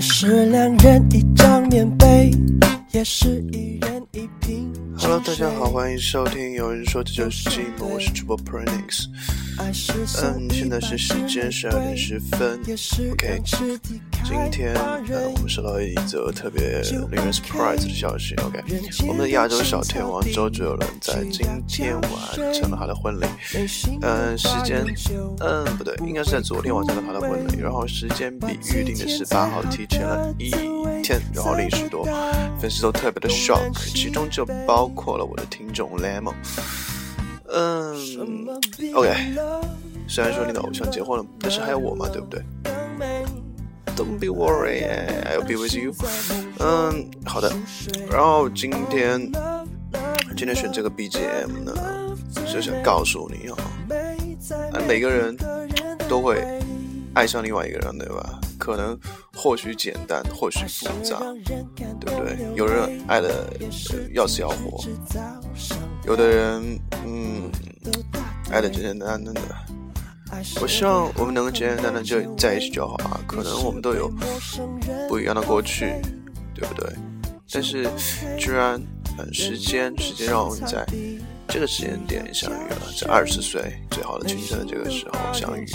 是两人一张棉被，也是一人一瓶。Hello，大家好，欢迎收听。有人说这就是寂寞，我是主播 Pronix。嗯，现在是时间十二点十分。OK，今天呃，我们收到一则特别令人 surprise 的消息。OK，我们的亚洲小天王周杰伦在今天完成了他的婚礼。嗯，时间，嗯，不对，应该是在昨天晚上的他的婚礼。然后时间比预定的十八号提前了一天，然后令许多粉丝都特别的 shock，其中就包括了我的听众 Lemon。嗯，OK，虽然说你的偶像结婚了，但是还有我嘛，对不对？Don't be worried, I'll be with you。嗯，好的。然后今天今天选这个 BGM 呢，就想告诉你哦，啊，每个人都会爱上另外一个人，对吧？可能或许简单，或许复杂，对不对？有人爱的要死要活，有的人嗯爱的简简单单的。我希望我们能够简简单单就在一起就好啊。可能我们都有不一样的过去，对不对？但是居然嗯，时间时间让我们在这个时间点相遇了，在二十岁最好的青春的这个时候相遇。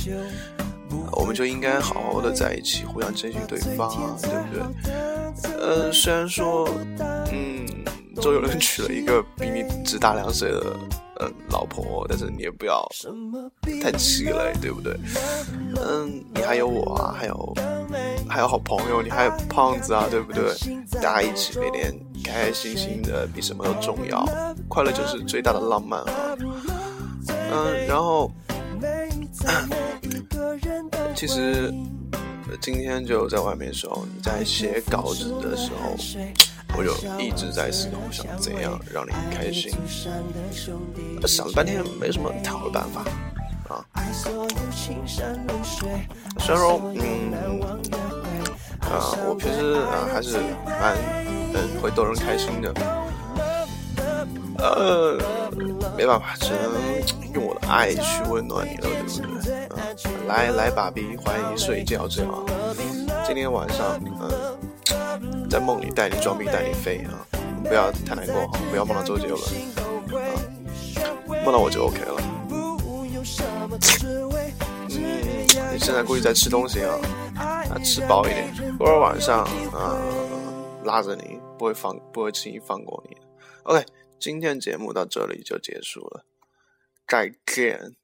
我们就应该好好的在一起，互相珍惜对方啊，对不对？呃，虽然说，嗯，周杰伦娶了一个比你只大两岁的嗯老婆，但是你也不要太气馁，对不对？嗯，你还有我啊，还有还有好朋友，你还有胖子啊，对不对？大家一起每天开开心心的，比什么都重要，快乐就是最大的浪漫啊。嗯，然后。其实今天就在外面的时候，你在写稿子的时候，我就一直在思考，想怎样让你开心。想了半天，没什么太好的办法啊。虽然说，嗯，啊，我平时啊还是蛮嗯会逗人开心的。呃，没办法，只能用我的爱去温暖你了，对不对？啊，来来，爸比，欢迎睡觉觉啊！今天晚上，嗯，在梦里带你装逼带你飞啊！不要太难过哈，不要梦到周杰伦啊，梦到我就 OK 了。嗯，你现在估计在吃东西啊，啊，吃饱一点，偶尔晚上啊拉着你，不会放，不会轻易放过你。OK。今天节目到这里就结束了，再见。